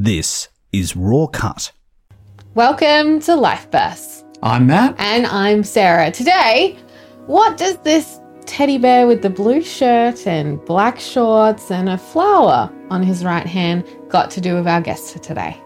This is Raw Cut. Welcome to Life Bursts. I'm Matt. And I'm Sarah. Today, what does this teddy bear with the blue shirt and black shorts and a flower on his right hand got to do with our guest for today?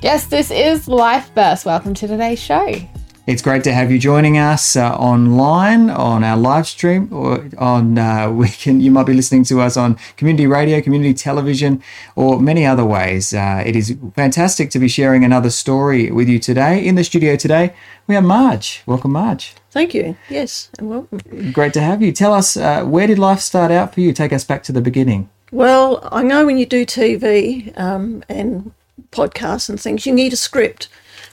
Yes, this is Life Burst. Welcome to today's show. It's great to have you joining us uh, online on our live stream, or on uh, we can. You might be listening to us on community radio, community television, or many other ways. Uh, it is fantastic to be sharing another story with you today. In the studio today, we have Marge. Welcome, Marge. Thank you. Yes, and welcome. Great to have you. Tell us uh, where did life start out for you? Take us back to the beginning. Well, I know when you do TV um, and podcasts and things, you need a script.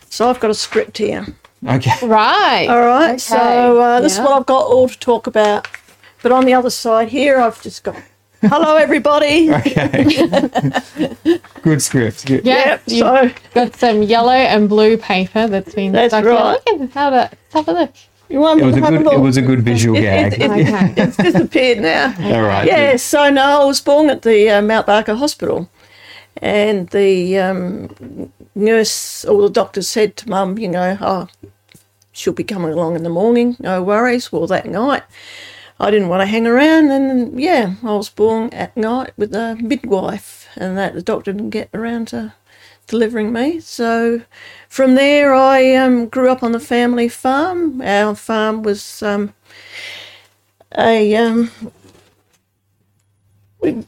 So I've got a script here. Okay. Right. All right. Okay. So uh, this is what I've got all to talk about. But on the other side here, I've just got hello, everybody. Okay. Good script. Good. Yeah, Yep, so- got some yellow and blue paper that's been That's stuck there. right. Look at how to let's have a look. You want It was a have good. a It was a good visual It- gag. it- it- Okay. it's disappeared now. All right. Yeah, so no, I was born at the uh, Mount Barker Hospital, and the um, nurse or the doctor said to Mum, you know, oh, she'll be coming along in the morning, no worries. Well, that night, I didn't want to hang around, and yeah, I was born at night with a midwife, and that the doctor didn't get around to delivering me. So from there, I um, grew up on the family farm. Our farm was um, a um, we,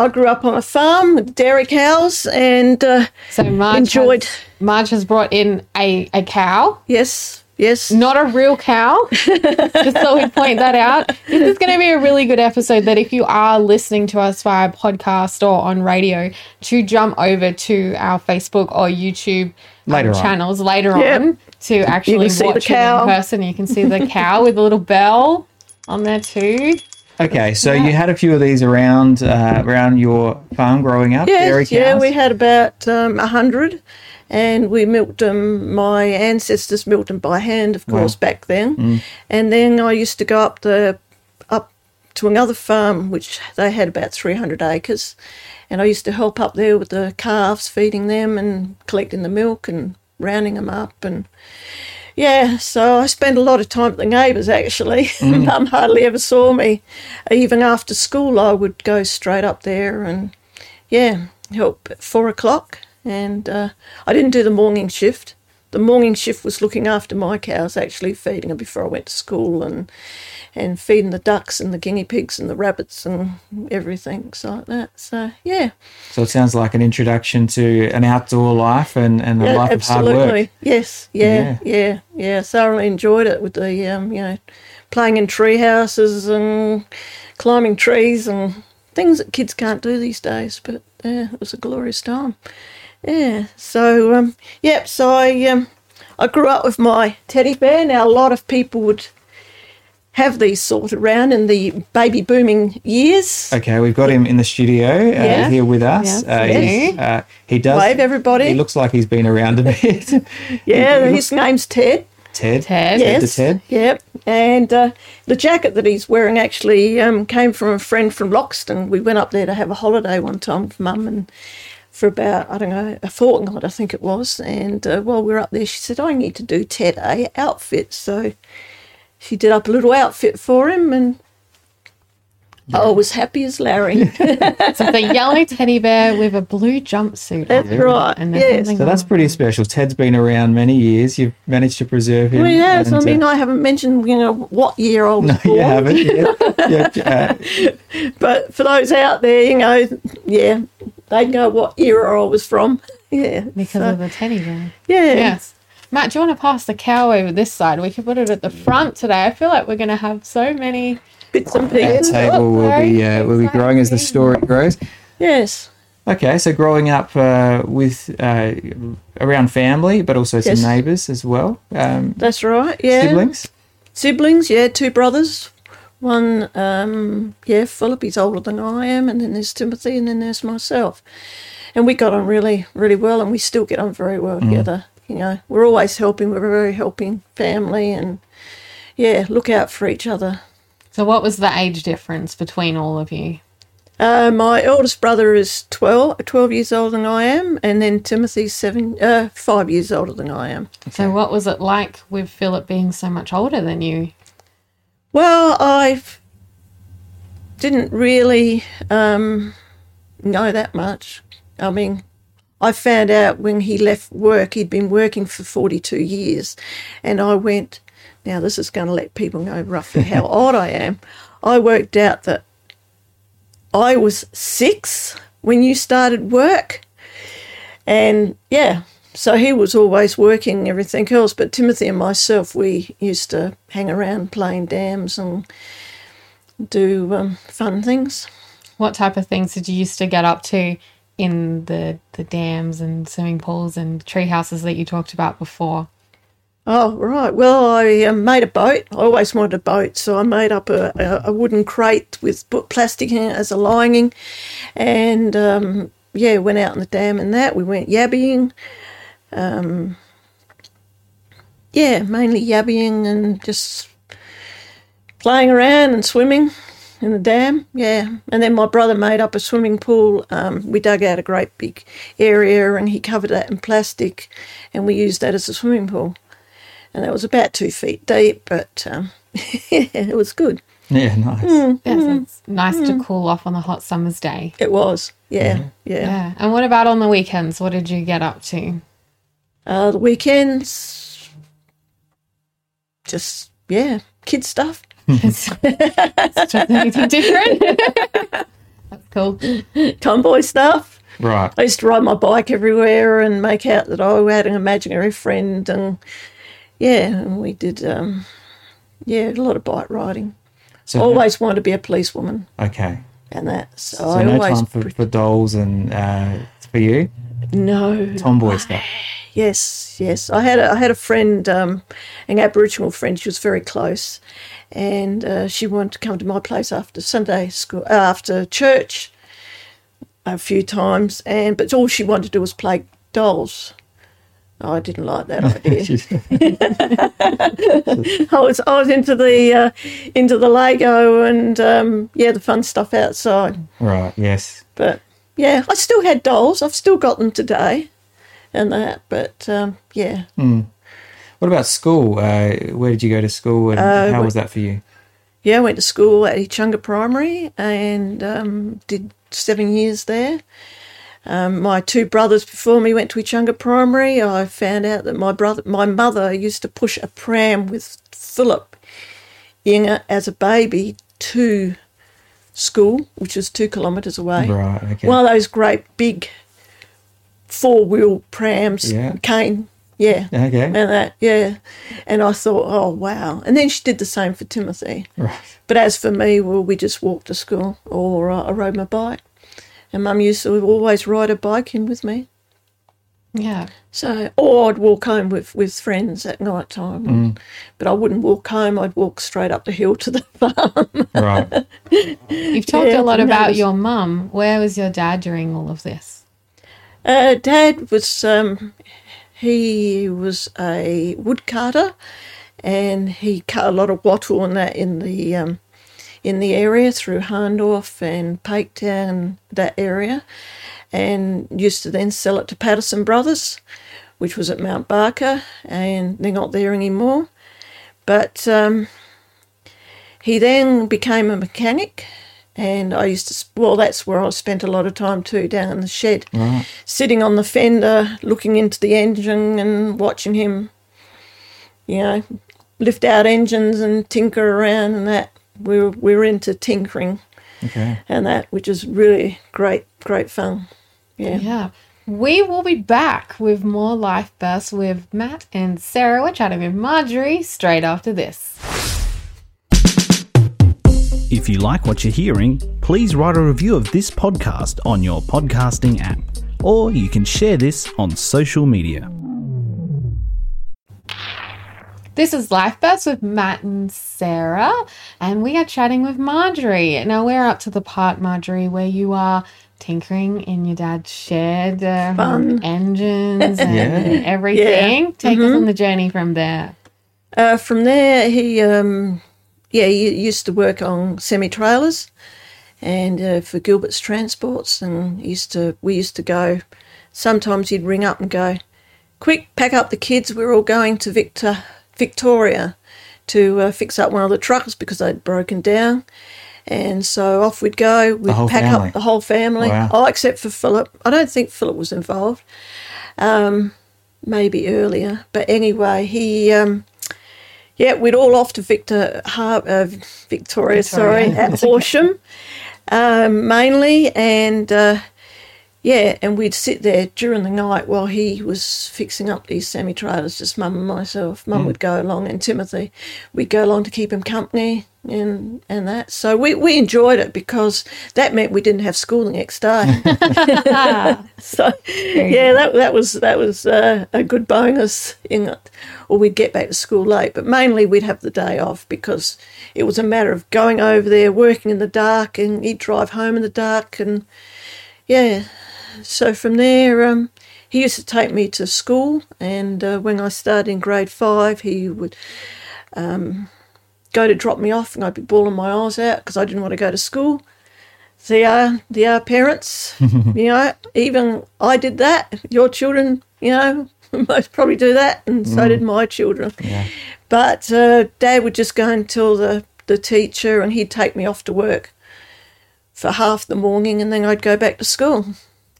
I grew up on a farm with dairy cows and uh, So Marge enjoyed. Has, Marge has brought in a, a cow, Yes, yes. not a real cow. just so we point that out. This is going to be a really good episode. That if you are listening to us via podcast or on radio, to jump over to our Facebook or YouTube um, Later on. channels later Yep. on to actually see the watch it cow. in person. You can see the cow with a little bell on there too. Okay, so you had a few of these around uh, around your farm growing up, dairy Yes, cows. yeah, we had about um, a hundred, and we milked them. My ancestors milked them by hand, of course, back then. And then I used to go up the up to another farm, which they had about three hundred acres, and I used to help up there with the calves, feeding them and collecting the milk and rounding them up and. Yeah, so I spent a lot of time at the neighbours actually. Mum hardly ever saw me. Even after school, I would go straight up there and yeah, help at four o'clock. And uh, I didn't do the morning shift. The morning shift was looking after my cows, actually feeding them before I went to school and and feeding the ducks and the guinea pigs and the rabbits and everything so like that. So yeah, So it sounds like an introduction to an outdoor life and, and a yeah, life of hard work. absolutely. Yes, yeah, yeah, yeah, Thoroughly enjoyed it with the um, you know, playing in tree houses and climbing trees and things that kids can't do these days. But yeah, it was a glorious time. Yeah. So um, yep. So I um, I grew up with my teddy bear. Now a lot of people would have these sort around in the baby booming years. Okay, we've got him in the studio uh, Yeah. here with us. Yes, uh, yes. uh, he does. Wave, everybody. He looks like he's been around a bit. Yeah, He his name's Ted. Ted. Ted. Ted the Yes. Ted. Yep. And uh, the jacket that he's wearing actually um, came from a friend from Loxton. We went up there to have a holiday one time with Mum and for about I don't know a fortnight I think it was. And uh, while we were up there, she said I need to do Ted a outfit. So she did up a little outfit for him, and I was happy as Larry. So it's a yellow teddy bear with a blue jumpsuit. That's on. right. And there's Yes. something So that's pretty special. Ted's been around many years. You've managed to preserve him. Well, yes, I mean uh, I haven't mentioned you know what year I was no, born. you haven't. Yeah. yeah, uh, But for those out there, you know, yeah, they know what era I was from. Yeah. because so, of the teddy bear. yeah. Yes. Matt, do you want to pass the cow over this side? We could put it at the front today. I feel like we're going to have so many. Bits and pieces. pieces. table will be uh, will be growing as the story grows. Yes. Okay, so growing up uh, with uh, around family, but also some Yes. neighbours as well. Um, That's right. Yeah. Siblings. Siblings, yeah, two brothers. One, um, yeah, Philip, he's older than I am, and then there's Timothy, and then there's myself. And we got on really, really well, and we still get on very well together. You know, we're always helping. We're a very helping family, and yeah, look out for each other. So, what was the age difference between all of you? Uh, my eldest brother is 12, 12 years older than I am, and then Timothy's seven, uh, five years older than I am. So, what was it like with Philip being so much older than you? Well, I didn't really um, know that much. I mean, I found out when he left work, he'd been working for 42 years, and I went, now this is going to let people know roughly how old I am. I worked out that I was six when you started work. And yeah, so he was always working everything else. But Timothy and myself, we used to hang around playing dams and do um, fun things. What type of things did you used to get up to in the, the dams and swimming pools and tree houses that you talked about before? Oh, right. Well, I um, made a boat. I always wanted a boat, so I made up a, a, a wooden crate with plastic in it as a lining, and um, yeah, went out in the dam and that. We went yabbying. Um, yeah, mainly yabbying and just playing around and swimming in the dam. Yeah, and then my brother made up a swimming pool. Um, we dug out a great big area and he covered that in plastic, and we used that as a swimming pool and it was about two feet deep, but um, yeah, it was good. Yeah, nice. Mm. Yeah, so it's nice to cool off on a hot summer's day. It was, yeah, yeah. Yeah. And what about on the weekends? What did you get up to? Uh, the weekends, just yeah, kid stuff. It's just anything different. That's cool. tomboy stuff. Right. I used to ride my bike everywhere and make out that I had an imaginary friend, and yeah, and we did, um, yeah, a lot of bike riding. So Always wanted to be a policewoman okay. and that. So, So I no always time for, for dolls and uh, for you, no tomboy stuff. Yes, yes. I had a, I had a friend, um, an Aboriginal friend. She was very close, and uh, she wanted to come to my place after Sunday school, uh, after church, a few times. And but all she wanted to do was play dolls. I didn't like that idea. I was I was into the uh, into the Lego and um, yeah, the fun stuff outside. right. Yes. But yeah, I still had dolls. I've still got them today, and that. But um, yeah, What about school? Uh, where did you go to school, and Uh, how we- was that for you? yeah, I went to school at Echunga Primary and um, did seven years there. Um, my two brothers before me went to Echunga Primary. I found out that my brother, my mother, used to push a pram with Philip in it as a baby to school, which was two kilometres away. Right. Okay. One of those great big four wheel prams, Yeah. cane, yeah, okay. and that, yeah. And I thought, oh wow. And then she did the same for Timothy. Right. But as for me, well, we just walked to school or uh, I rode my bike. And Mum used to always ride a bike in with me. Yeah. So, or I'd walk home with, with friends at night time. But I wouldn't walk home. I'd walk straight up the hill to the farm. Right. You've talked Yeah, a lot about noticed. your mum. Where was your dad during all of this? Uh, Dad was um, he was a woodcarter, and he cut a lot of wattle and that in the um, in the area through Hahndorf and Paechtown, that area, and used to then sell it to Patterson Brothers, which was at Mount Barker, and they're not there anymore. But um, he then became a mechanic, and I used to, well, that's where I spent a lot of time too, down in the shed, sitting on the fender, looking into the engine and watching him, you know, lift out engines and tinker around and that. We were, we were into tinkering Okay. and that, which is really great, great fun. Yeah. Yeah. We will be back with more Life Bursts with Matt and Sarah. We're chatting with Marjorie straight after this. If you like what you're hearing, please write a review of this podcast on your podcasting app, or you can share this on social media. This is Life Bursts with Matt and Sarah, and we are chatting with Marjorie. Now, we're up to the part, Marjorie, where you are tinkering in your dad's shed, Fun. engines and Yeah. everything. Take us on the journey from there. Uh, from there, he um, yeah he used to work on semi trailers, and uh, for Gilbert's Transports, and used to we used to go. Sometimes he'd ring up and go, "Quick, pack up the kids. We're all going to Victor Victoria to uh, fix up one of the trucks because they'd broken down." And so off we'd go. We'd pack family? up the whole family. Wow. Oh, except for Philip. I don't think Philip was involved. Um, maybe earlier, but anyway, he. Um, yeah, we'd all off to Victor, Har- uh, Victoria, sorry, at Horsham, um, mainly, and uh, yeah, and we'd sit there during the night while he was fixing up these semi trailers, just mum and myself. Mum would go along, and Timothy, we'd go along to keep him company and and that. So we, we enjoyed it because that meant we didn't have school the next day. so yeah, that that was that was uh, a good bonus in it. Or we'd get back to school late, but mainly we'd have the day off because it was a matter of going over there, working in the dark, and he'd drive home in the dark, and yeah. So from there, um, he used to take me to school, and uh, when I started in grade five, he would um, go to drop me off, and I'd be bawling my eyes out because I didn't want to go to school. They are, they are parents, you know. Even I did that. Your children, you know, most probably do that, and so did my children. Yeah. But uh, Dad would just go and tell the, the teacher, and he'd take me off to work for half the morning, and then I'd go back to school.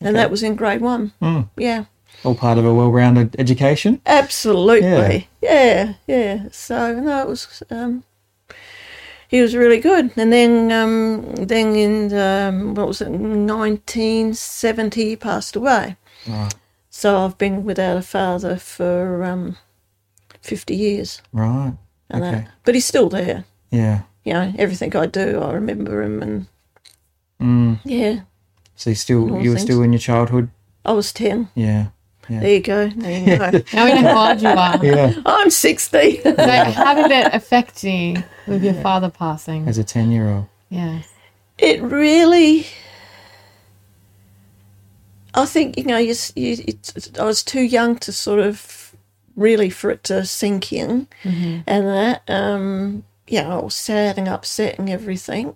And that was in grade one. Yeah, All part of a well-rounded education. absolutely. Yeah, yeah. So no, it was. Um, he was really good, and then um, then in um, what was it, nineteen seventy, he passed away. Right. So I've been without a father for um, fifty years, Right. and Okay. that. But he's still there. Yeah. you know, everything I do, I remember him, and Mm. yeah, So you still you were things. still in your childhood. I was ten. Yeah. There you go. There you go. Now we know how old you are. Yeah. I'm sixty. So how did it affect you with your father passing? As a ten-year-old. Yes. it really. I think you know, you, you, it's, I was too young to sort of really for it to sink in, and that. Um, yeah, I was sad and upset and everything,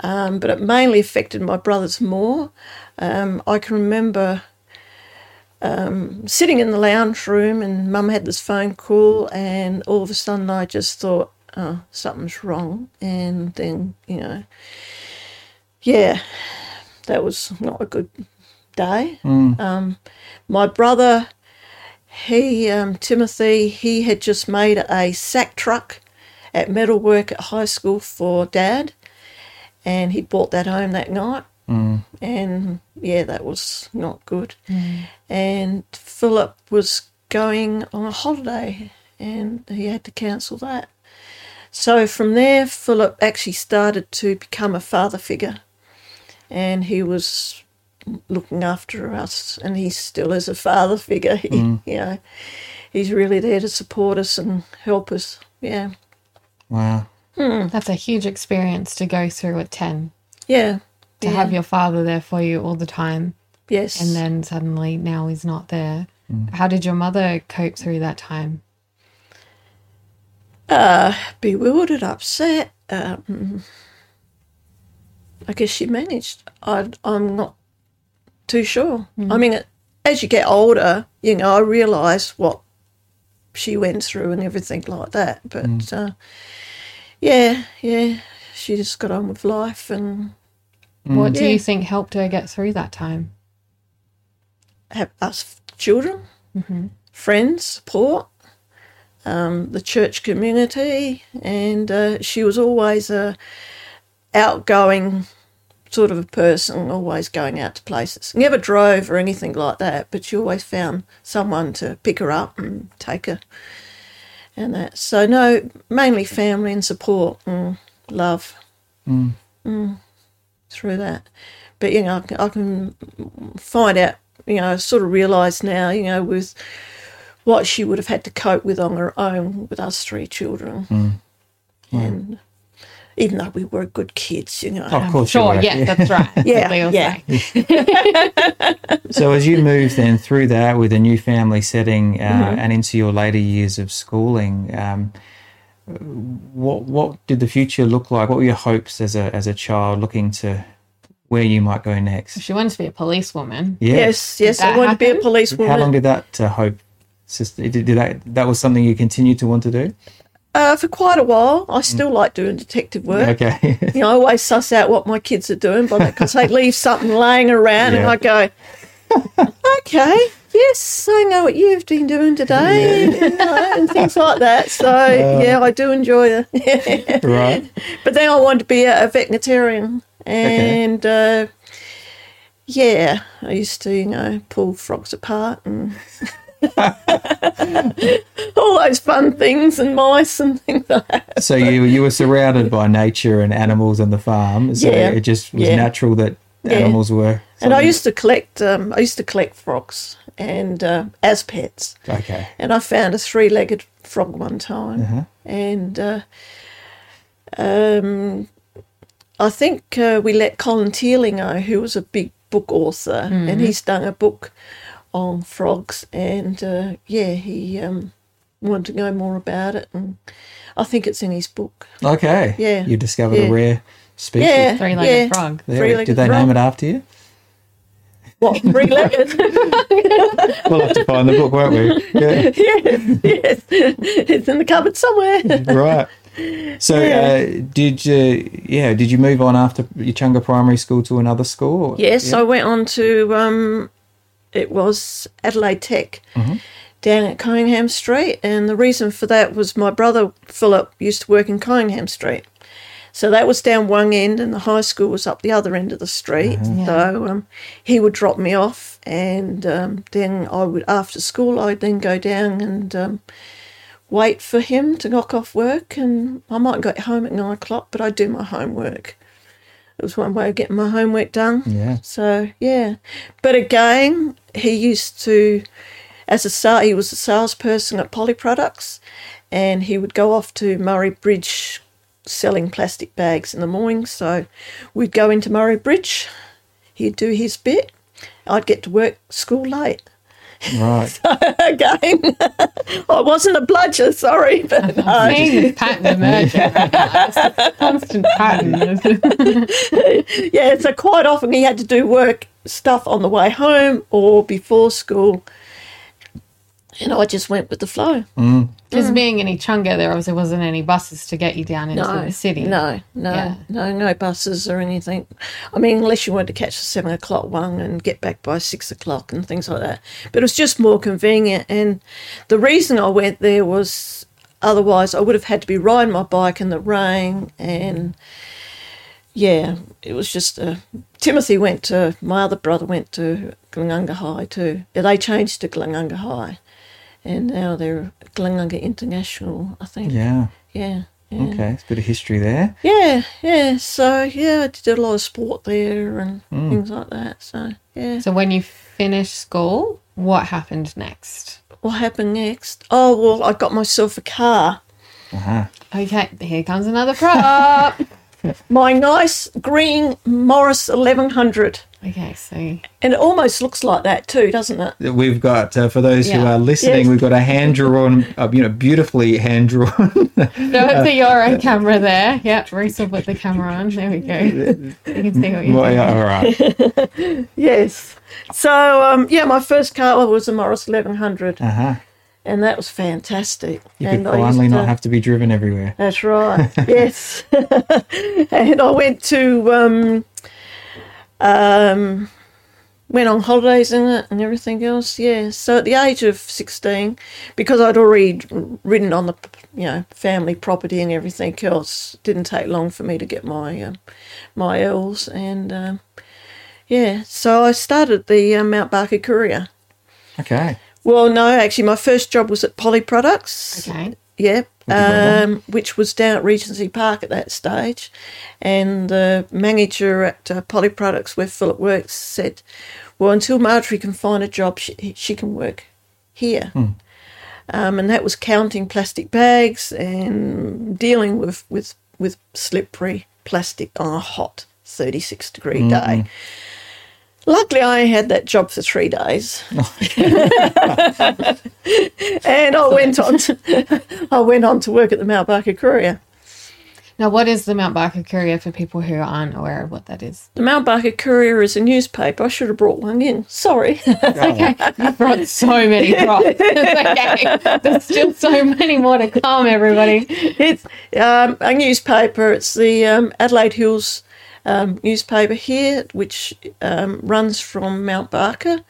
um, but it mainly affected my brothers more. Um, I can remember um, sitting in the lounge room, and Mum had this phone call, and all of a sudden I just thought, "Oh, something's wrong," and then you know, yeah, that was not a good day. Um, my brother, he um, Timothy, he had just made a sack truck at metalwork at high school for Dad, and he brought that home that night. Mm. And yeah, that was not good. Mm. And Philip was going on a holiday, and he had to cancel that. So from there, Philip actually started to become a father figure, and he was looking after us, and he still is a father figure. He, mm. You know, he's really there to support us and help us. Yeah, Wow. Hmm. That's a huge experience to go through at 10. yeah. To yeah. have your father there for you all the time. yes, And then suddenly now he's not there. How did your mother cope through that time? uh, bewildered, upset. Um, I guess she managed. I, I'm not too sure. I mean, as you get older, you know, I realise what she went through and everything like that. But uh, yeah, yeah, she just got on with life and What do Yeah. you think helped her get through that time? have us children, friends, support, um, the church community, and uh, she was always a outgoing sort of a person, always going out to places. Never drove or anything like that, but she always found someone to pick her up and take her, and that. So no, mainly family and support and love. Mm, through that, but you know, I can, I can find out, you know, I sort of realise now, you know, with what she would have had to cope with on her own with us three children. And even though we were good kids, you know. Oh, of course, you Sure, were. yes, that's right. Yeah, what yeah. So as you move then through that with a new family setting uh, Mm-hmm. and into your later years of schooling, um, what what did the future look like? What were your hopes as a as a child looking to where you might go next? She wanted to be a policewoman. Yeah. Yes, yes, I that wanted to be a happen? policewoman. How long did that uh, hope? Sister, did, did that that was something you continued to want to do? Uh, for quite a while, I still like doing detective work. Okay. You know, I always suss out what my kids are doing because they leave something laying around and I go, okay, yes, I know what you've been doing today, you know, and things like that. So, yeah, I do enjoy it. right. but then I wanted to be a, a veterinarian. And, uh, yeah, I used to, you know, pull frogs apart and all those fun things and mice and things like that. So you you were surrounded by nature and animals on the farm. So Yeah. it just was Yeah. natural that Yeah. animals were. And I used to collect, um, I used to collect frogs and uh, as pets. Okay. And I found a three-legged frog one time, Uh-huh. and uh, um, I think uh, we let Colin Teelingo, who was a big book author, and he's done a book on frogs, and uh, yeah, he um, wanted to know more about it, and I think it's in his book. Okay. Yeah. You discovered Yeah. a rare species. Yeah, Three-legged yeah. frog. There. Three-legged Did they frog. name it after you? What three-legged? We'll have to find the book, won't we? Yeah. yes, yes, it's in the cupboard somewhere. right. So, uh, did you? Yeah, did you move on after Echunga Primary School to another school? or- Yes, Yeah. I went on to um, it was Adelaide Tech down at Cunningham Street, and the reason for that was my brother Philip used to work in Cunningham Street, so that was down one end, and the high school was up the other end of the street. So um, he would drop me off, and um, then I would after school I'd then go down and. Um, Wait for him to knock off work, and I might get home at nine o'clock, but I'd do my homework. It was one way of getting my homework done. Yeah. So yeah, but again, he used to, as a sa- he was a salesperson at Poly Products, and he would go off to Murray Bridge selling plastic bags in the morning. So we'd go into Murray Bridge, he'd do his bit, I'd get to work school late. Right. Again, I wasn't a bludger, sorry, but no. Seeing this pattern emerging, it's constant pattern. yeah, so quite often he had to do work stuff on the way home or before school. And I just went with the flow. Because being in Echunga, there obviously wasn't any buses to get you down into the city. No, no, Yeah. no, no buses or anything. I mean, unless you wanted to catch the seven o'clock one and get back by six o'clock and things like that. But it was just more convenient. And the reason I went there was otherwise I would have had to be riding my bike in the rain. And yeah, it was just. Uh, Timothy went to, my other brother went to Glenunga High too. They changed to Glenunga High. And now they're Glenunga International, I think. Yeah. Yeah. yeah. Okay. It's a bit of history there. Yeah, yeah. So yeah, I did a lot of sport there and things like that. So yeah. So when you finished school, what happened next? What happened next? Oh well, I got myself a car. Uh-huh. Okay, here comes another prop. My nice green Morris 1100, okay, so and it almost looks like that too, doesn't it? We've got uh, for those who are listening, Yes. we've got a hand drawn, uh, you know, beautifully hand drawn. show it to your own camera there. Yep, Reese will put the camera on. There we go. You can see what you're well, doing. yeah, all right. Yes. So um, yeah, my first car was a Morris 1100, Uh huh. And that was fantastic. You and could finally not to- have to be driven everywhere. That's right. yes. and I went to um, um, went on holidays in it and everything else. Yeah. So at the age of sixteen, because I'd already ridden on the you know family property and everything else, didn't take long for me to get my um, my L's and um, yeah. So I started the uh, Mount Barker Courier. Okay. Well, no, actually, my first job was at Poly Products. Okay. Yep. What did you work Um, which was down at Regency Park at that stage. And the manager at uh, Poly Products, where Philip works, said, Well, until Marjorie can find a job, she, she can work here. Um, and that was counting plastic bags and dealing with, with with slippery plastic on a hot 36 degree day. Luckily, I had that job for three days, and I went on. To, I went on to work at the Mount Barker Courier. Now, what is the Mount Barker Courier for people who aren't aware of what that is? The Mount Barker Courier is a newspaper. I should have brought one in. Sorry. Okay, you brought so many props. Okay. There's still so many more to come, everybody. it's um, a newspaper. It's the um, Adelaide Hills um, newspaper here, which um, runs from Mount Barker.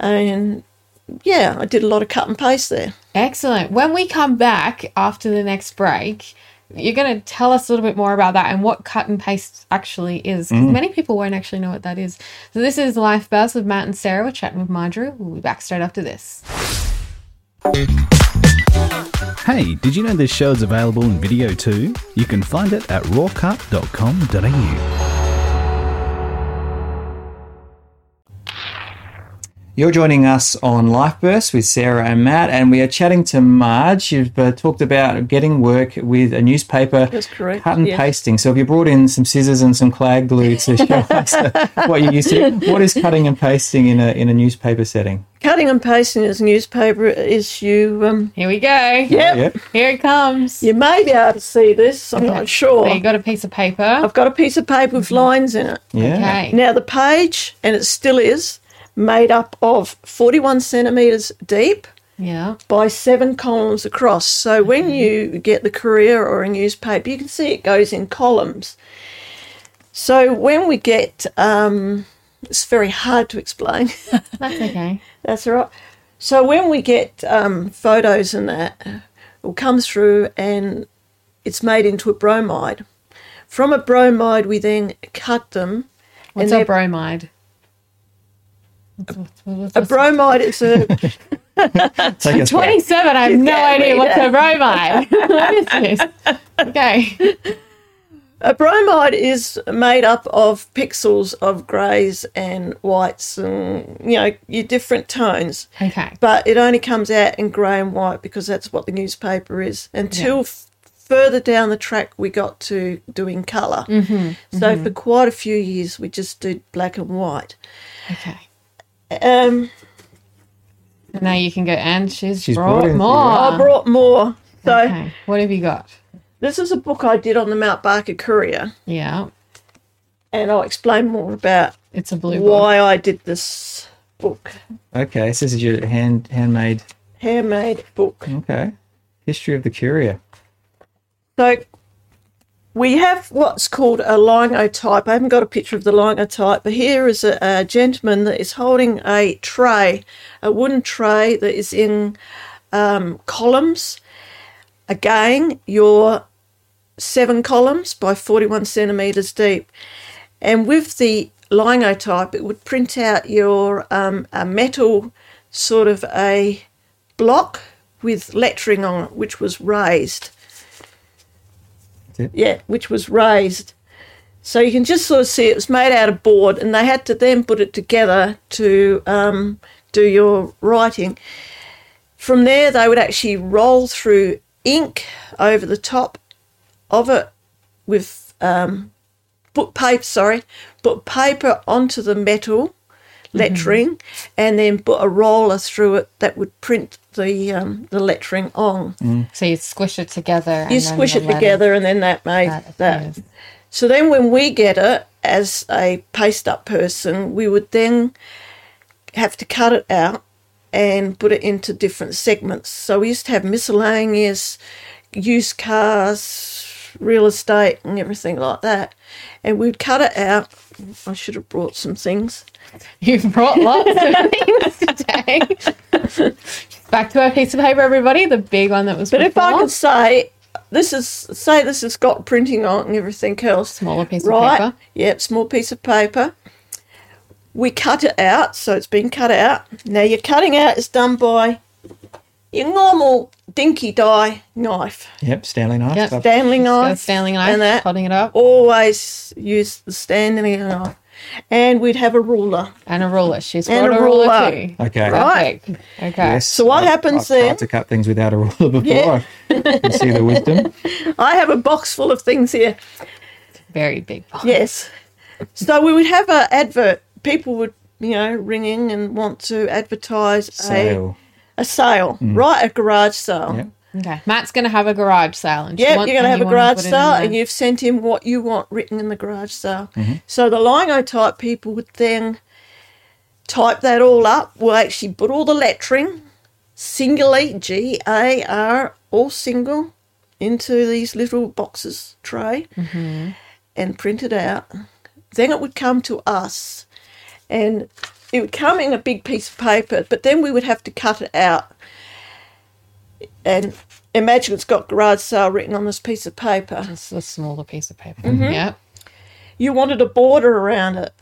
And yeah, I did a lot of cut and paste there. Excellent. When we come back after the next break, you're going to tell us a little bit more about that and what cut and paste actually is. 'cause Many people won't actually know what that is. So, this is Life Bursts with Matt and Sarah. We're chatting with Marjorie. We'll be back straight after this. Hey, did you know this show is available in video too? You can find it at rawcut.com.au. You're joining us on Life Burst with Sarah and Matt, and we are chatting to Marge. You've uh, talked about getting work with a newspaper, That's correct, cut and yeah. pasting. So, have you brought in some scissors and some clag glue to show us uh, what you used to? What is cutting and pasting in a in a newspaper setting? Cutting and pasting as newspaper is you. Um, Here we go. yep, Yep. Here it comes. You may be able to see this. I'm not sure. So, you got a piece of paper. I've got a piece of paper with lines in it. Yeah. Okay. Now, the page, and it still is, made up of 41 centimetres deep Yeah. by seven columns across. So when you get the Courier or a newspaper, you can see it goes in columns. So when we get, um, it's very hard to explain. That's okay. That's all right. So when we get um, photos and that, it will come through and it's made into a bromide. From a bromide, we then cut them. What's a bromide? A bromide is a Take us back. 27. I have You no idea read what's a bromide. what is this? Okay. A bromide is made up of pixels of greys and whites and, you know, your different tones. Okay. But it only comes out in grey and white because that's what the newspaper is. Until Yeah. f- further down the track, we got to doing color mm-hmm, So mm-hmm. for quite a few years, we just did black and white. Okay. Um, now you can go, and she's, She's brought, brought more. I brought more. So okay. What have you got? this is a book I did on the Mount Barker Courier, Yeah. and I'll explain more about It's a blue book. why I did this book. Okay, so this is your hand handmade. Handmade book. Okay, history of the courier. So we have what's called a linotype. I haven't got a picture of the linotype, but here is a, a gentleman that is holding a tray, a wooden tray that is in um, columns. Again, your seven columns by 41 centimetres deep. And with the linotype, it would print out your um, a metal sort of a block with lettering on it, which was raised. It. Yeah, which was raised. So you can just sort of see it was made out of board, and they had to then put it together to um, do your writing. From there, they would actually roll through ink over the top of it with um, put paper. Sorry, put paper onto the metal lettering, and then put a roller through it that would print the um, the lettering on. So you squish it together. You and squish the it together, and then that made that that. So then, when we get it as a paste up person, we would then have to cut it out and put it into different segments. So we used to have miscellaneous, used cars, real estate, and everything like that. And we'd cut it out. I should have brought some things. You've brought lots of things today. Back to our piece of paper, everybody. The big one that was But if I could say, this is say this has got printing on it and everything else. Smaller piece right? of paper. Yep, small piece of paper. We cut it out, so it's been cut out. Now your cutting out is done by your normal dinky die knife, Yep, Stanley knife. Yep. Stanley knife, Stanley knife, and that. holding it up. Always use the Stanley knife. and we'd have a ruler. And a ruler. She's And got a a ruler, ruler. too. Okay. Right. Perfect. Okay. Yes. So what I've- happens I've then- tried to cut things without a ruler before. Yeah. I can see the wisdom. I have a box full of things here. Very big box. Yes. So we would have an advert. People would, you know, ring in and want to advertise Sale. a a sale, right? A garage sale. Yep. Okay. Matt's going to have a garage sale. And she Yeah, you're going to have a garage put it in sale and you've sent him what you want written in the garage sale. Mm-hmm. So the linotype people would then type that all up. We'll actually put all the lettering, singularly, G A R, all single, into these little boxes tray Mm-hmm. and print it out. Then it would come to us and it would come in a big piece of paper, but then we would have to cut it out and imagine it's got garage sale written on this piece of paper. It's a smaller piece of paper. Mm-hmm. Yeah. You wanted a border around it.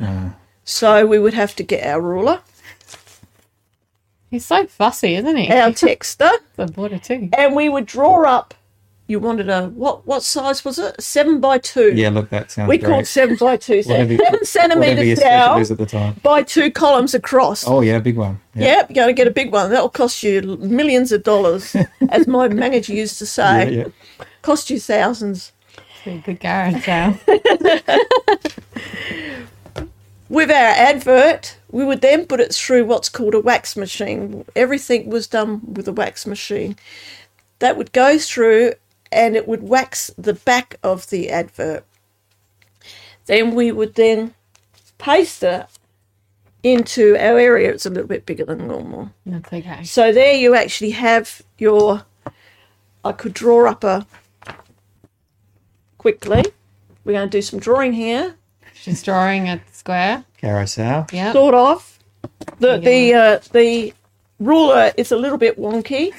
So we would have to get our ruler, He's so fussy, isn't he? our texter, The border too. and we would draw up. You wanted a what? What size was it? Seven by two. Yeah, look, that sounds we great. called seven by two. So Whatever- seven centimeters special down at the time. by two columns across. Oh yeah, big one. Yeah. Yep, you're going to get a big one. That'll cost you millions of dollars, as my manager used to say. yeah. Cost you thousands. It's good garage sale. With our advert, we would then put it through what's called a wax machine. Everything was done with a wax machine. That would go through and it would wax the back of the advert. Then we would then paste it into our area. It's a little bit bigger than normal. That's okay. So there you actually have your. I could draw up a. Quickly, we're going to do some drawing here. She's drawing a square. Carousel. Yeah. Sort of. The the uh, the ruler is a little bit wonky,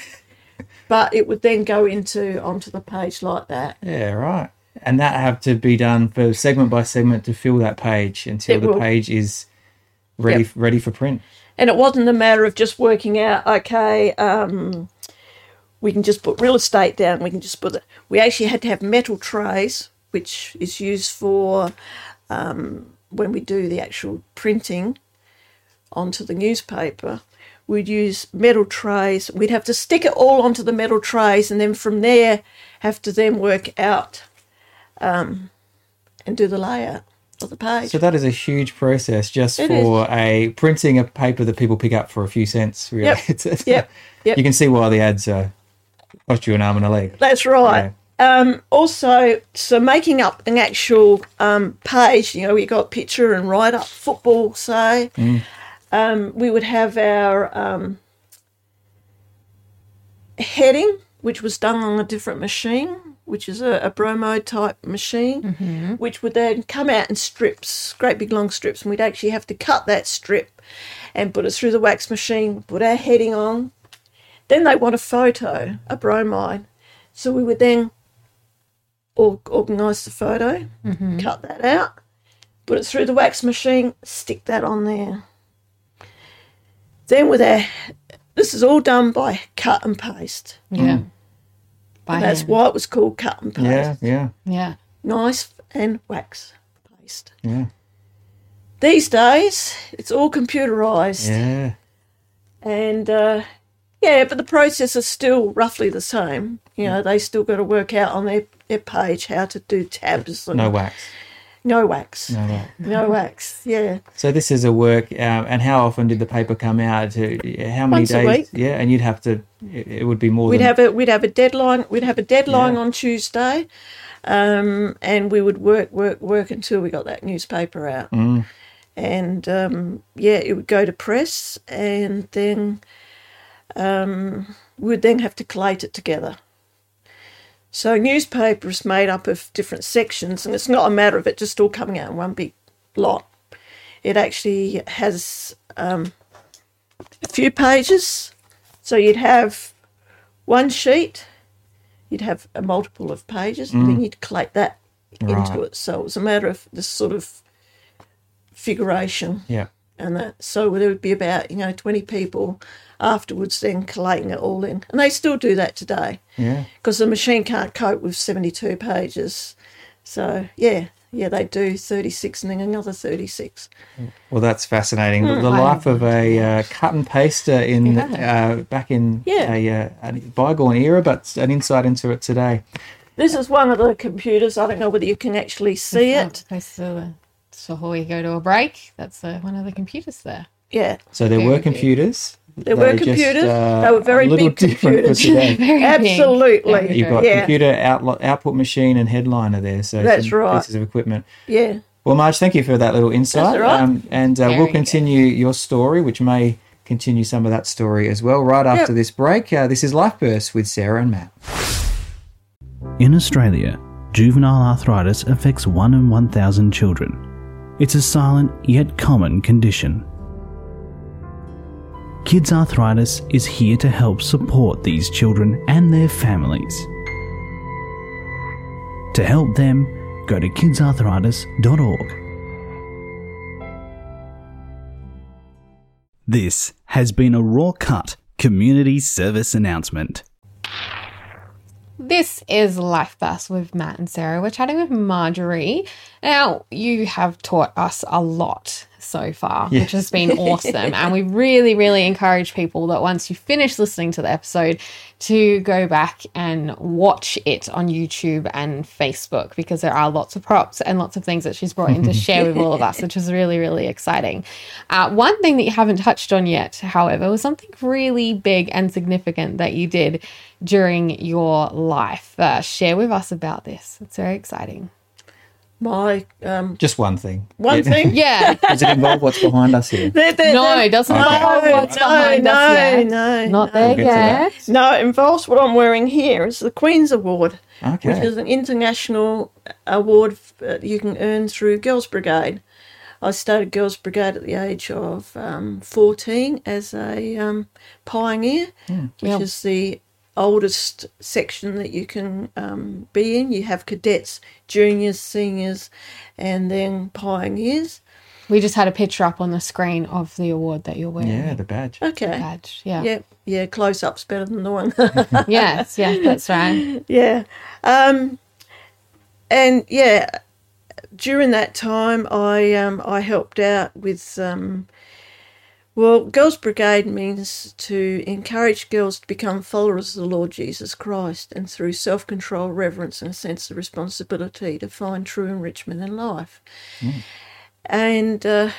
but it would then go into onto the page like that. Yeah, right. And that have to be done for segment by segment to fill that page until It the will. page is ready Yep. ready for print. And it wasn't a matter of just working out. Okay, um, we can just put real estate down. We can just put it. We actually had to have metal trays, which is used for um, when we do the actual printing onto the newspaper. We'd use metal trays. We'd have to stick it all onto the metal trays, and then from there, have to then work out um, and do the layout of the page. So that is a huge process just It for a printing a paper that people pick up for a few cents. Really, Yep. It's- Yep. Yep. You can see why the ads uh, cost you an arm and a leg. That's right. Um, also, so making up an actual um, page, you know, we got picture and write up football, say. Um, we would have our um, heading, which was done on a different machine, which is a, a bromo type machine, which would then come out in strips, great big long strips, and we'd actually have to cut that strip and put it through the wax machine, put our heading on. Then they want a photo, a bromide. So we would then or- organise the photo, cut that out, put it through the wax machine, stick that on there. Then with our, this is all done by cut and paste. Yeah. By And that's hand. why it was called cut and paste. Yeah, yeah, Yeah. Nice and wax paste. yeah, These days, it's all computerised. yeah. And uh, yeah, but the process is still roughly the same. You know, they still got to work out on their, their page how to do tabs. And No wax. No wax. No wax. No wax. Yeah. So this is a work, um, and how often did the paper come out? To how many Once days? Yeah, and you'd have to. It, it would be more. We'd than, have a we'd have a deadline. We'd have a deadline Yeah. on Tuesday, um, and we would work work work until we got that newspaper out. Mm. And um, yeah, it would go to press, and then um, we would then have to collate it together. So newspaper is made up of different sections, and it's not a matter of it just all coming out in one big lot. It actually has um, a few pages. So you'd have one sheet, you'd have a multiple of pages, and then you'd collate that into it. So it was a matter of this sort of figuration Yeah. And that. So there would be about you know twenty people afterwards then collating it all in, and they still do that today Yeah. because the machine can't cope with seventy-two pages. So yeah, yeah, they do 36 and then another 36. Well, that's fascinating. The, the life of a uh, cut and paster in uh, back in Yeah. a, uh, a bygone era, but an insight into it today. This is one of the computers. I don't know whether you can actually see it. Supposed to, so before we go to a break, that's uh, one of the computers there. Yeah, So there Very were good. computers. There were just, uh, computers. They were very a little big different for computers. today. Very absolutely. Very You've got yeah, computer outlo- output machine and headliner there. So That's some right. pieces of equipment. yeah. Well, Marge, thank you for that little insight. That's all right. um, and uh, we'll good. continue your story, which may continue some of that story as well right after Yep. this break. Uh, this is Life Burst with Sarah and Matt. In Australia, juvenile arthritis affects 1 in 1,000 children. It's a silent yet common condition. Kids Arthritis is here to help support these children and their families. To help them, go to kidsarthritis.org. This has been a Raw Cut community service announcement. This is Life Bursts with Matt and Sarah. We're chatting with Marjorie. Now, you have taught us a lot so far, which has been awesome. and we really, really encourage people that once you finish listening to the episode, to go back and watch it on YouTube and Facebook because there are lots of props and lots of things that she's brought in to share with all of us, which is really, really exciting. Uh, one thing that you haven't touched on yet, however, was something really big and significant that you did during your life. Uh, share with us about this. It's very exciting. My um, Just one thing. one It- thing. Yeah. Does it involve what's behind us here? There- there- No, there- it doesn't Okay. involve what's no, behind no, us yet. no, Not no. there We'll get to that. yet. No, it involves what I'm wearing here. It's the Queen's Award, which is an international award uh, you can earn through Girls Brigade. I started Girls Brigade at the age of um, 14 as a um, pioneer, which Yep. is the oldest section that you can um, be in. You have cadets, juniors, seniors, and then pioneers. We just had a picture up on the screen of the award that you're wearing. Yeah, the badge. Okay. Badge. Yeah. Yeah, yeah, close up's better than the one. Yes, Yeah. that's right. yeah. Um, and yeah, during that time, I um, I helped out with um, well, Girls Brigade means to encourage girls to become followers of the Lord Jesus Christ, and through self control, reverence, and a sense of responsibility to find true enrichment in life. And uh,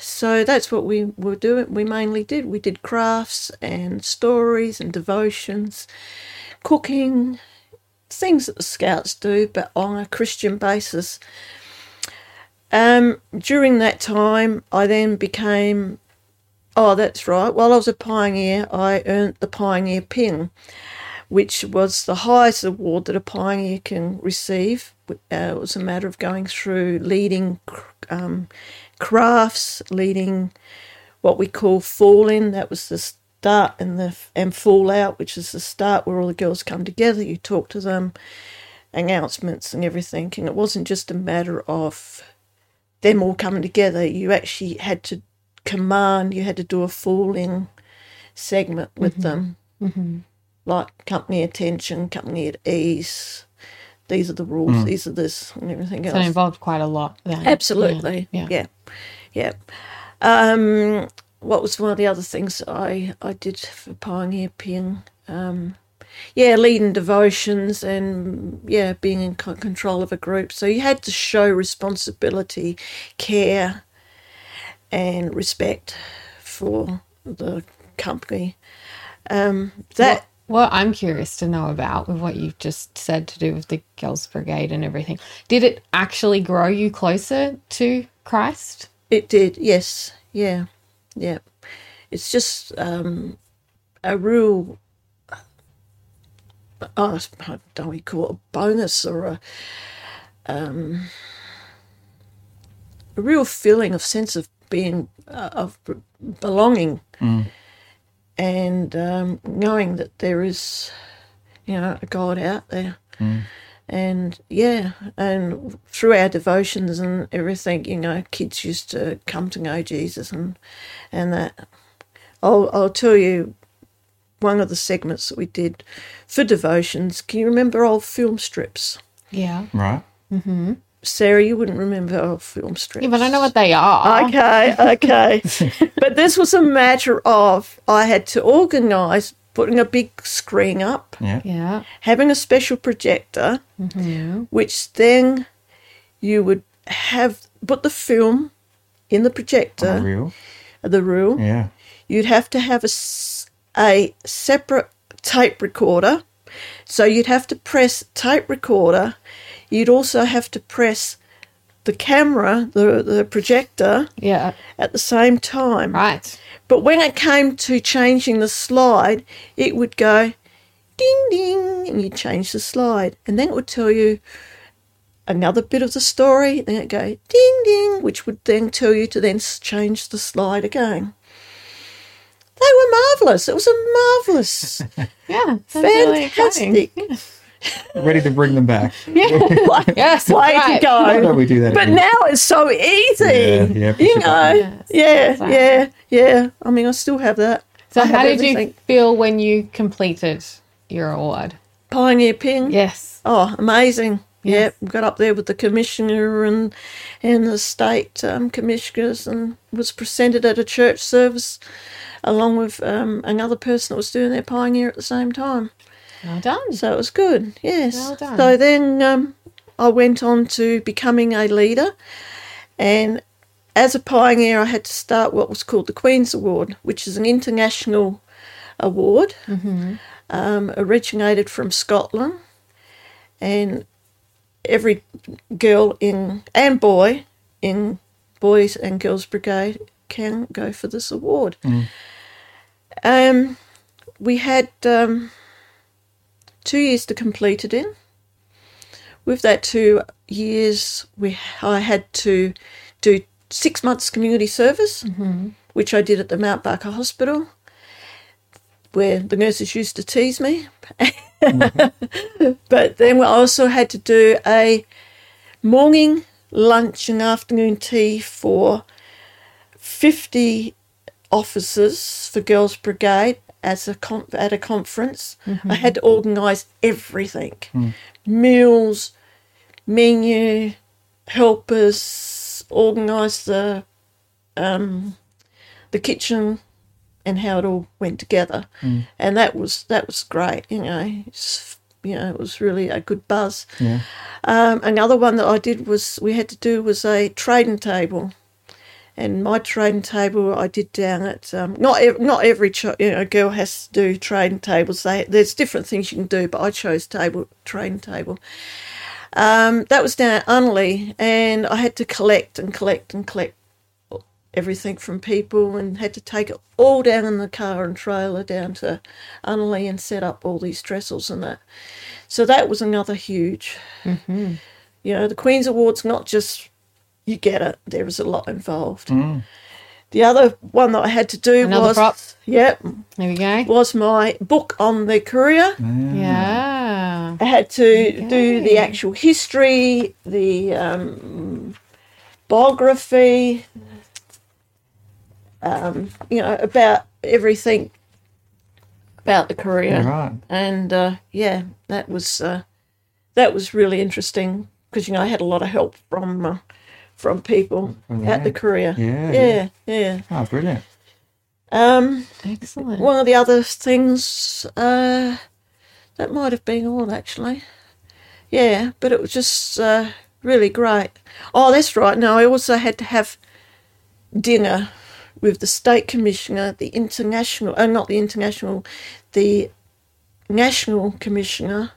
so that's what we were doing. We mainly did. We did crafts and stories and devotions, cooking, things that the scouts do, but on a Christian basis. Um, during that time, I then became. Oh, that's right. While I was a pioneer, I earned the Pioneer Pin, which was the highest award that a pioneer can receive. Uh, it was a matter of going through leading um, crafts, leading what we call fall in. That was the start and the and fall out, which is the start where all the girls come together. You talk to them, announcements and everything, and it wasn't just a matter of them all coming together. You actually had to command. You had to do a fall in segment with them, mm-hmm. like company attention, company at ease. These are the rules. These are this and everything else. So it involved quite a lot. Then. Absolutely. Yeah. Yeah. Yeah. Um, what was one of the other things I, I did for Pioneer Pin? Um, yeah, leading devotions and yeah, being in control of a group. So you had to show responsibility, care, and respect for the company. Um, that What I'm curious to know about with what you've just said to do with the Girls Brigade and everything, did it actually grow you closer to Christ? It did, yes, yeah, yeah. It's just um, a real, oh, don't we call it a bonus or a, um, a real feeling of sense of being uh, of belonging, and um, knowing that there is, you know, a God out there and yeah, and through our devotions and everything, you know, kids used to come to know Jesus and and that. I'll I'll tell you one of the segments that we did for devotions. Can you remember old film strips? Yeah. Right. Sarah, you wouldn't remember our film strips. Yeah, but I know what they are. Okay, okay. but this was a matter of I had to organise putting a big screen up, Yeah. Yeah. having a special projector, mm-hmm. which then you would have put the film in the projector, Real. the reel. Yeah. You'd have to have a, a separate tape recorder. So you'd have to press tape recorder. You'd also have to press the camera, the, the projector, Yeah. at the same time. Right. But when it came to changing the slide, it would go ding ding, and you change the slide, and then it would tell you another bit of the story. Then it go ding ding, which would then tell you to then change the slide again. They were marvelous. It was a marvelous, Yeah. sounds really. fantastic Ready to bring them back. Yes. way right. to Why go. don't we do that? But again? now it's so easy. Yeah, yeah, you know. button. Yes, Yeah, exactly. yeah, yeah. I mean, I still have that. So I how have did you feel when you completed your award? Pioneer Pin. Yes. Oh, amazing. Yes. Yeah, got up there with the commissioner and and the state um, commissioners and was presented at a church service along with um, another person that was doing their pioneer at the same time. Well done. So it was good, yes. Well done. So then um, I went on to becoming a leader and as a pioneer I had to start what was called the Queen's Award, which is an international award um, originated from Scotland and every girl in and boy in Boys and Girls Brigade can go for this award. Um, we had um, two years to complete it in. With that two years, we I had to do six months community service, mm-hmm. which I did at the Mount Barker Hospital, where the nurses used to tease me. Mm-hmm. but then we also had to do a morning, lunch, and afternoon tea for 50 officers for Girls Brigade as a con- at a conference. I had to organise everything meals, menu, helpers, organise the um, the kitchen and how it all went together. And that was that was great, you know. It's, you know, it was really a good buzz. Yeah. Um, another one that I did was we had to do was a trading table, and my trading table I did down at um, not ev- not every ch- you know girl has to do trading tables. They there's different things you can do, but I chose table trading table. Um, that was down at Unley, and I had to collect and collect and collect everything from people and had to take it all down in the car and trailer down to Unley and set up all these trestles and that. So that was another huge. You know, the Queen's Award's not just you get it. There is a lot involved. The other one that I had to do Another was prop. yep There we go. was my book on the courier. Yeah. I had to do the actual history, the um, biography, um, you know, about everything about the Courier. Right. And uh, yeah, that was uh, that was really interesting because you know I had a lot of help from uh, from people From at the Courier. Yeah, yeah, yeah. Oh, brilliant. Um, Excellent. one of the other things uh, that might have been all actually. Yeah, but it was just uh, really great. Oh, that's right. Now I also had to have dinner with the state commissioner, the international, oh, not the international, the national commissioner,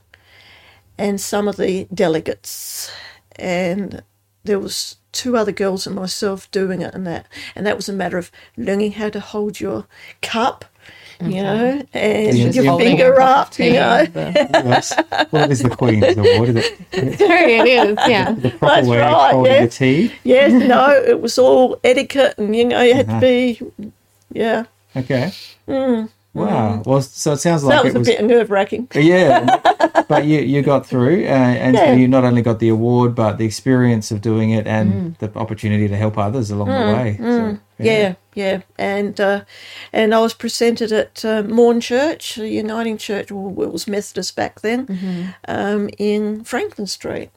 and some of the delegates, and there was two other girls and myself doing it, and that, and that was a matter of learning how to hold your cup, you know, and Just your finger a cup of up, you tea. know. That's, well, is the Queen's Award, is it? it is. Yeah. The proper That's way of right, holding yeah. the tea. Yes, no, it was all etiquette, and you know, you had to uh-huh. be, yeah. Okay. Mm. Wow. Well, so it sounds like Mm. that was it a bit nerve wracking. Yeah, but you you got through, uh, and Yeah. you not only got the award, but the experience of doing it and Mm. the opportunity to help others along the way. So, Yeah, yeah, and uh, and I was presented at uh, Maughan Church, a Uniting Church, well, it was Methodist back then, um, in Franklin Street,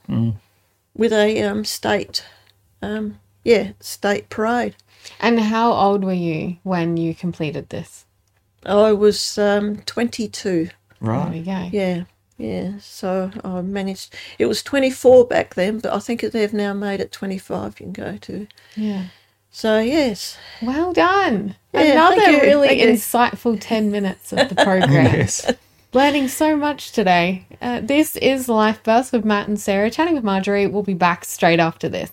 with a um, state, um, yeah, state parade. And how old were you when you completed this? I was um, 22. There Right. we go. Yeah, yeah. So I managed. It was 24 back then, but I think they've now made it 25. You can go to. Yeah. So yes, Well done. Yeah, Another really thank you. insightful 10 minutes of the program. Yes. Learning so much today. Uh, this is Life Bursts with Matt and Sarah. Chatting with Marjorie. We'll be back straight after this.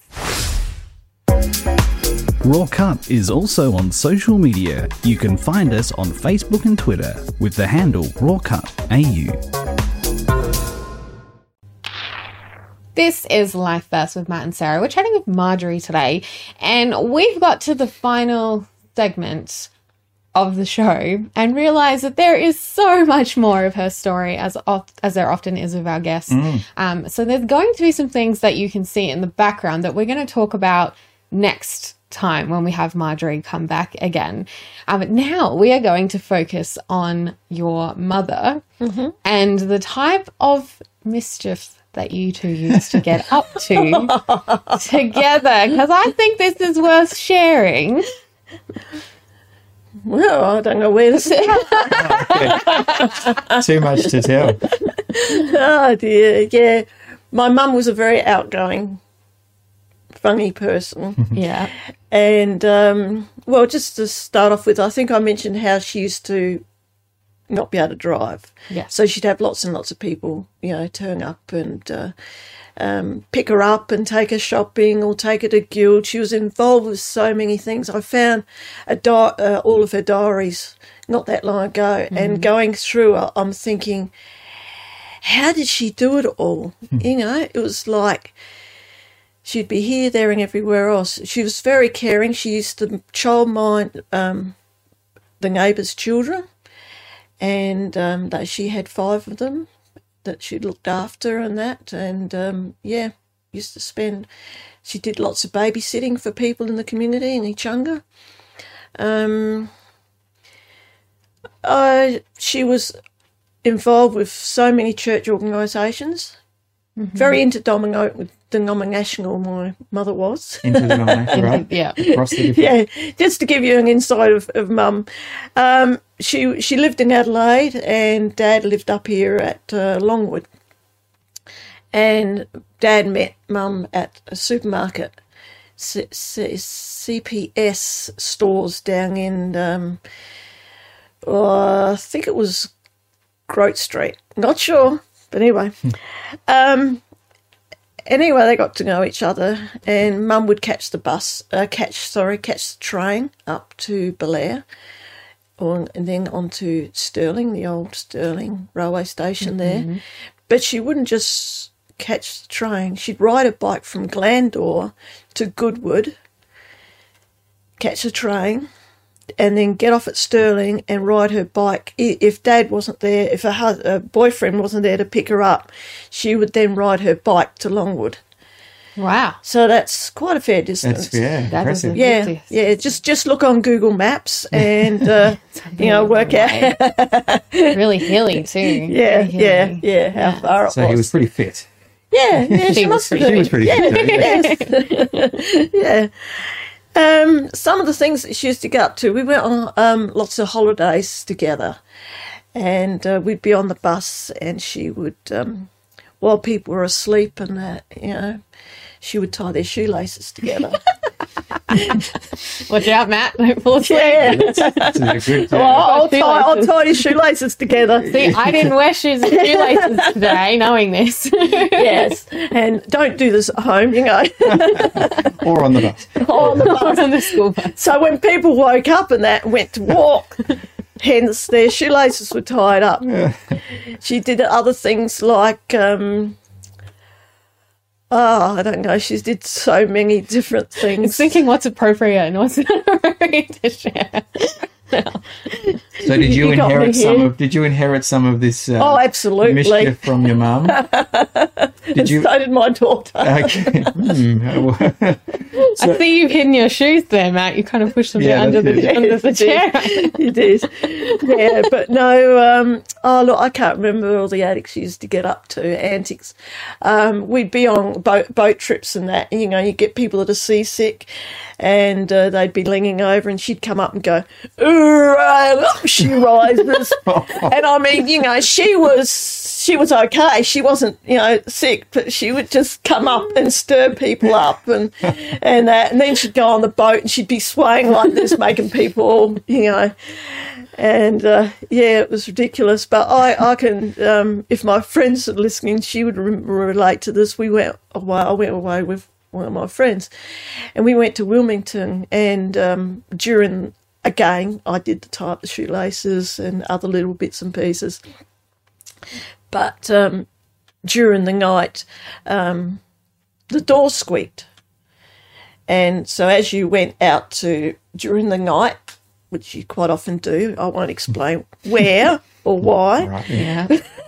Raw Cut is also on social media. You can find us on Facebook and Twitter with the handle RawCutAU. This is Life Bursts with Matt and Sarah. We're chatting with Marjorie today, and we've got to the final segment of the show and realize that there is so much more of her story as oft, as there often is with our guests. Um, so there's going to be some things that you can see in the background that we're going to talk about next time when we have Marjorie come back again. Um, now we are going to focus on your mother and the type of mischief that you two used to get up to together because I think this is worth sharing. well, I don't know where to start. Too much to tell. oh dear, yeah. My mum was a very outgoing, funny person. Yeah. And um, well, just to start off with, I think I mentioned how she used to not be able to drive. Yeah. So she'd have lots and lots of people, you know, turn up and uh, um, pick her up and take her shopping or take her to guild. She was involved with so many things. I found a di- uh, all of her diaries not that long ago, and going through, I'm thinking, how did she do it all? You know, it was like she'd be here, there, and everywhere else. She was very caring. She used to child mind um, the neighbours' children, and um, that she had five of them that she looked after, and that, and um, yeah, used to spend. She did lots of babysitting for people in the community in Echunga. Um, uh, she was involved with so many church organisations. Very interdenominational, denominational. My mother was. Right? Yeah. Different. yeah, just to give you an insight of, of mum. Um, she she lived in Adelaide, and dad lived up here at uh, Longwood. And dad met mum at a supermarket, C- C- CPS stores down in, um, oh, I think it was Grote Street. Not sure, but anyway. um, anyway, they got to know each other, and Mum would catch the bus, uh, catch sorry, catch the train up to Belair, or and then on to Stirling, the old Stirling railway station there. But she wouldn't just catch the train; she'd ride a bike from Glandore to Goodwood, catch a train. And then get off at Stirling and ride her bike. If Dad wasn't there, if her, hus- her boyfriend wasn't there to pick her up, she would then ride her bike to Longwood. Wow. So that's quite a fair distance. That's yeah, That is impressive. a- yeah, Yes. yeah. Just just look on Google Maps and uh, you know work out. Really hilly too. yeah, Very yeah, hilly. yeah. How far it So was. he was pretty fit. yeah, yeah. She, She was must have pretty- She was pretty fit. though, yeah. yeah. Um, some of the things that she used to get up to, we went on um, lots of holidays together, and uh, we'd be on the bus, and she would, um, while people were asleep, and that, you know, she would tie their shoelaces together. Watch out, Matt. Don't fall asleep. yeah. That's a good, Well, I'll tie, I'll tie your shoelaces together. See, I didn't wear shoes and shoelaces today, knowing this. yes, and don't do this at home, you know, or on the bus. on the bus. on the school bus. So when people woke up and that went to walk, hence their shoelaces were tied up. She did other things like, um, oh, I don't know, she did so many different things. Thinking what's appropriate and what's not appropriate to share. So did you, You inherit some of? Did you inherit some of this? Uh, Oh, absolutely. Mischief from your mum. Did you? So did my daughter. Okay. Hmm. I see you've hidden your shoes there, Matt. You kind of pushed them Yeah, under the it. under the chair. you did. Yeah, but no, um, oh, look, I can't remember all the addicts used to get up to, antics. Um, we'd be on boat, boat trips and that, and, you know, you get people that are seasick and uh, they'd be leaning over and she'd come up and go, "Ooh," and up she rises. and I mean, you know, she was. She was okay. She wasn't, you know, sick, but she would just come up and stir people up and and that. And then she'd go on the boat and she'd be swaying like this, making people, you know, and uh, yeah, it was ridiculous. But I, I can, um, if my friends are listening, she would re- relate to this. We went away. I went away with one of my friends, and we went to Wilmington. And um, during again, I did the tie up the shoelaces and other little bits and pieces. But um, during the night, um, the door squeaked. And so as you went out to during the night, which you quite often do, I won't explain where or why, Right. Yeah.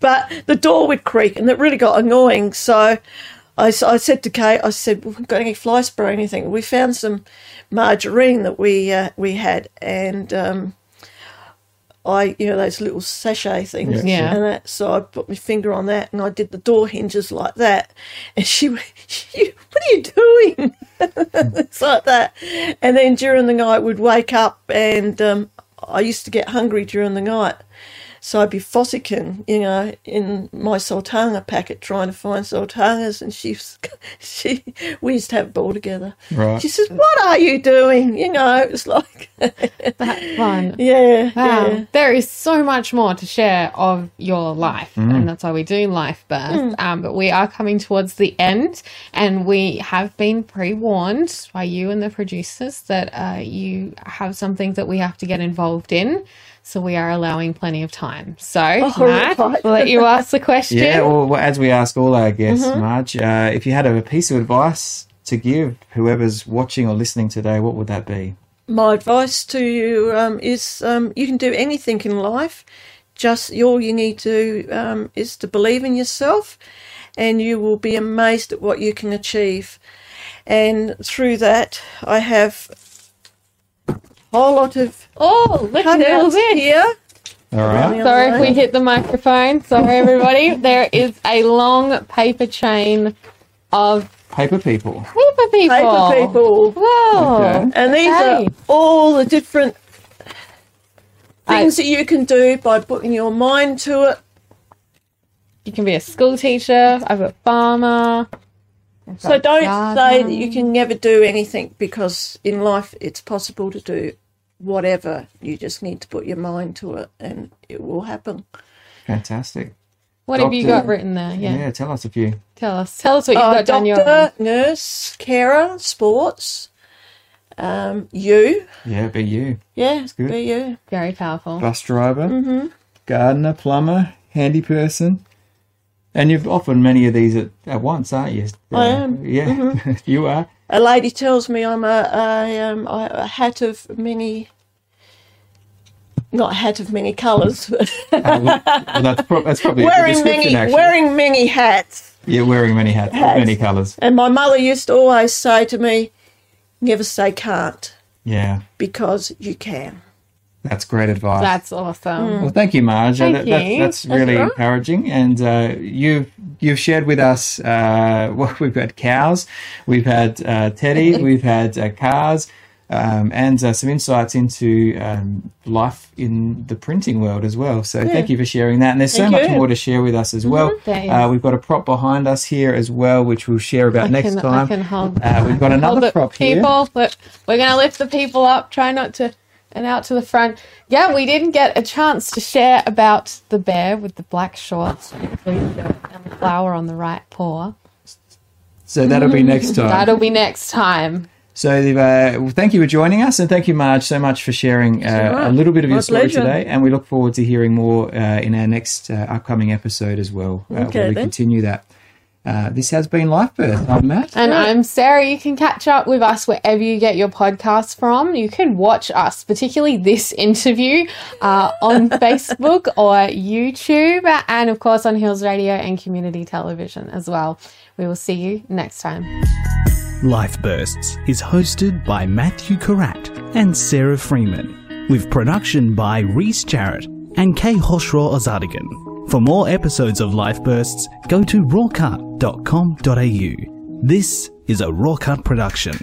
but the door would creak and it really got annoying. So I, s- I said to Kate, I said, we've got any fly spray or anything. We found some margarine that we uh, we had and um, I, you know, those little sachet things. Yeah. And that, so I put my finger on that and I did the door hinges like that. And she went, what are you doing? it's like that. And then during the night, we'd wake up and um, I used to get hungry during the night. So I'd be fossicking, you know, in my sultana packet trying to find sultanas, and she's she we used to have a ball together. Right. She says, "What are you doing?" You know, it was like, that fun. yeah, Wow. yeah. There is so much more to share of your life, and that's why we do Life Bursts. Um, but we are coming towards the end, and we have been pre warned by you and the producers that uh, you have some things that we have to get involved in. So we are allowing plenty of time. So, Matt, right. we'll let you ask the question. Yeah, well, as we ask all our guests, Mm-hmm. Marge, uh, if you had a piece of advice to give whoever's watching or listening today, what would that be? My advice to you um, is um, you can do anything in life. Just all you need to um, is to believe in yourself, and you will be amazed at what you can achieve. And through that, I have a whole lot of oh, look at all cutouts this. here. All right. Sorry if we hit the microphone. Sorry, everybody. there is a long paper chain of Paper people. paper people. Paper people. Whoa. Okay. And these Okay. are all the different I- things that you can do by putting your mind to it. You can be a school teacher. I've got farmer. I've So don't gardener. say that you can never do anything because in life it's possible to do whatever. You just need to put your mind to it and it will happen. Fantastic. What have you got written there? Yeah. Yeah. tell us a few. Tell us. Tell us what you've Uh, got down your. doctor, nurse, carer, sports, um, you. Yeah, be you. Yeah, It's good. be you. Very powerful. Bus driver, gardener, plumber, handy person. And you've offered many of these at, at once, aren't you? I Uh, am. Yeah, you are. A lady tells me I'm a, a, um, a a hat of many, not a hat of many colours, but Uh, well, that's, pro- that's probably wearing many, actually. wearing many hats. Yeah, wearing many hats, Hats. many colours. And my mother used to always say to me, never say can't Yeah, because you can. That's great advice. That's awesome. Well, thank you, Marge. Thank That- that- you. that's really all right. encouraging. And uh, you've you've shared with us. Uh, well, we've had cows, we've had uh, Teddy, we've had uh, cars, um, and uh, some insights into um, life in the printing world as well. So thank you for sharing that. And there's so Thank much you. more to share with us as well. There is. Uh, we've got a prop behind us here as well, which we'll share about I next can, time. I can hold. Uh, we've got hold another the prop here. people. Look, we're going to lift the people up. Try not to. And out to the front. Yeah, we didn't get a chance to share about the bear with the black shorts and the flower on the right paw. So that'll be next time. That'll be next time. So, uh, thank you for joining us, and thank you, Marge, so much for sharing uh, all right. a little bit of your story pleasure. today. And we look forward to hearing more uh, in our next uh, upcoming episode as well, uh, Okay, where we then. continue that. Uh, this has been Life Bursts. I'm Matt. And I'm Sarah. You can catch up with us wherever you get your podcasts from. You can watch us, particularly this interview, uh, on Facebook or YouTube, and of course on Hills Radio and Community Television as well. We will see you next time. Life Bursts is hosted by Matthew Karat and Sarah Freeman, with production by Reese Jarrett and Kay Hoshra Ozadigan. For more episodes of Life Bursts, go to rawcut.com.au. This is a Rawcut production.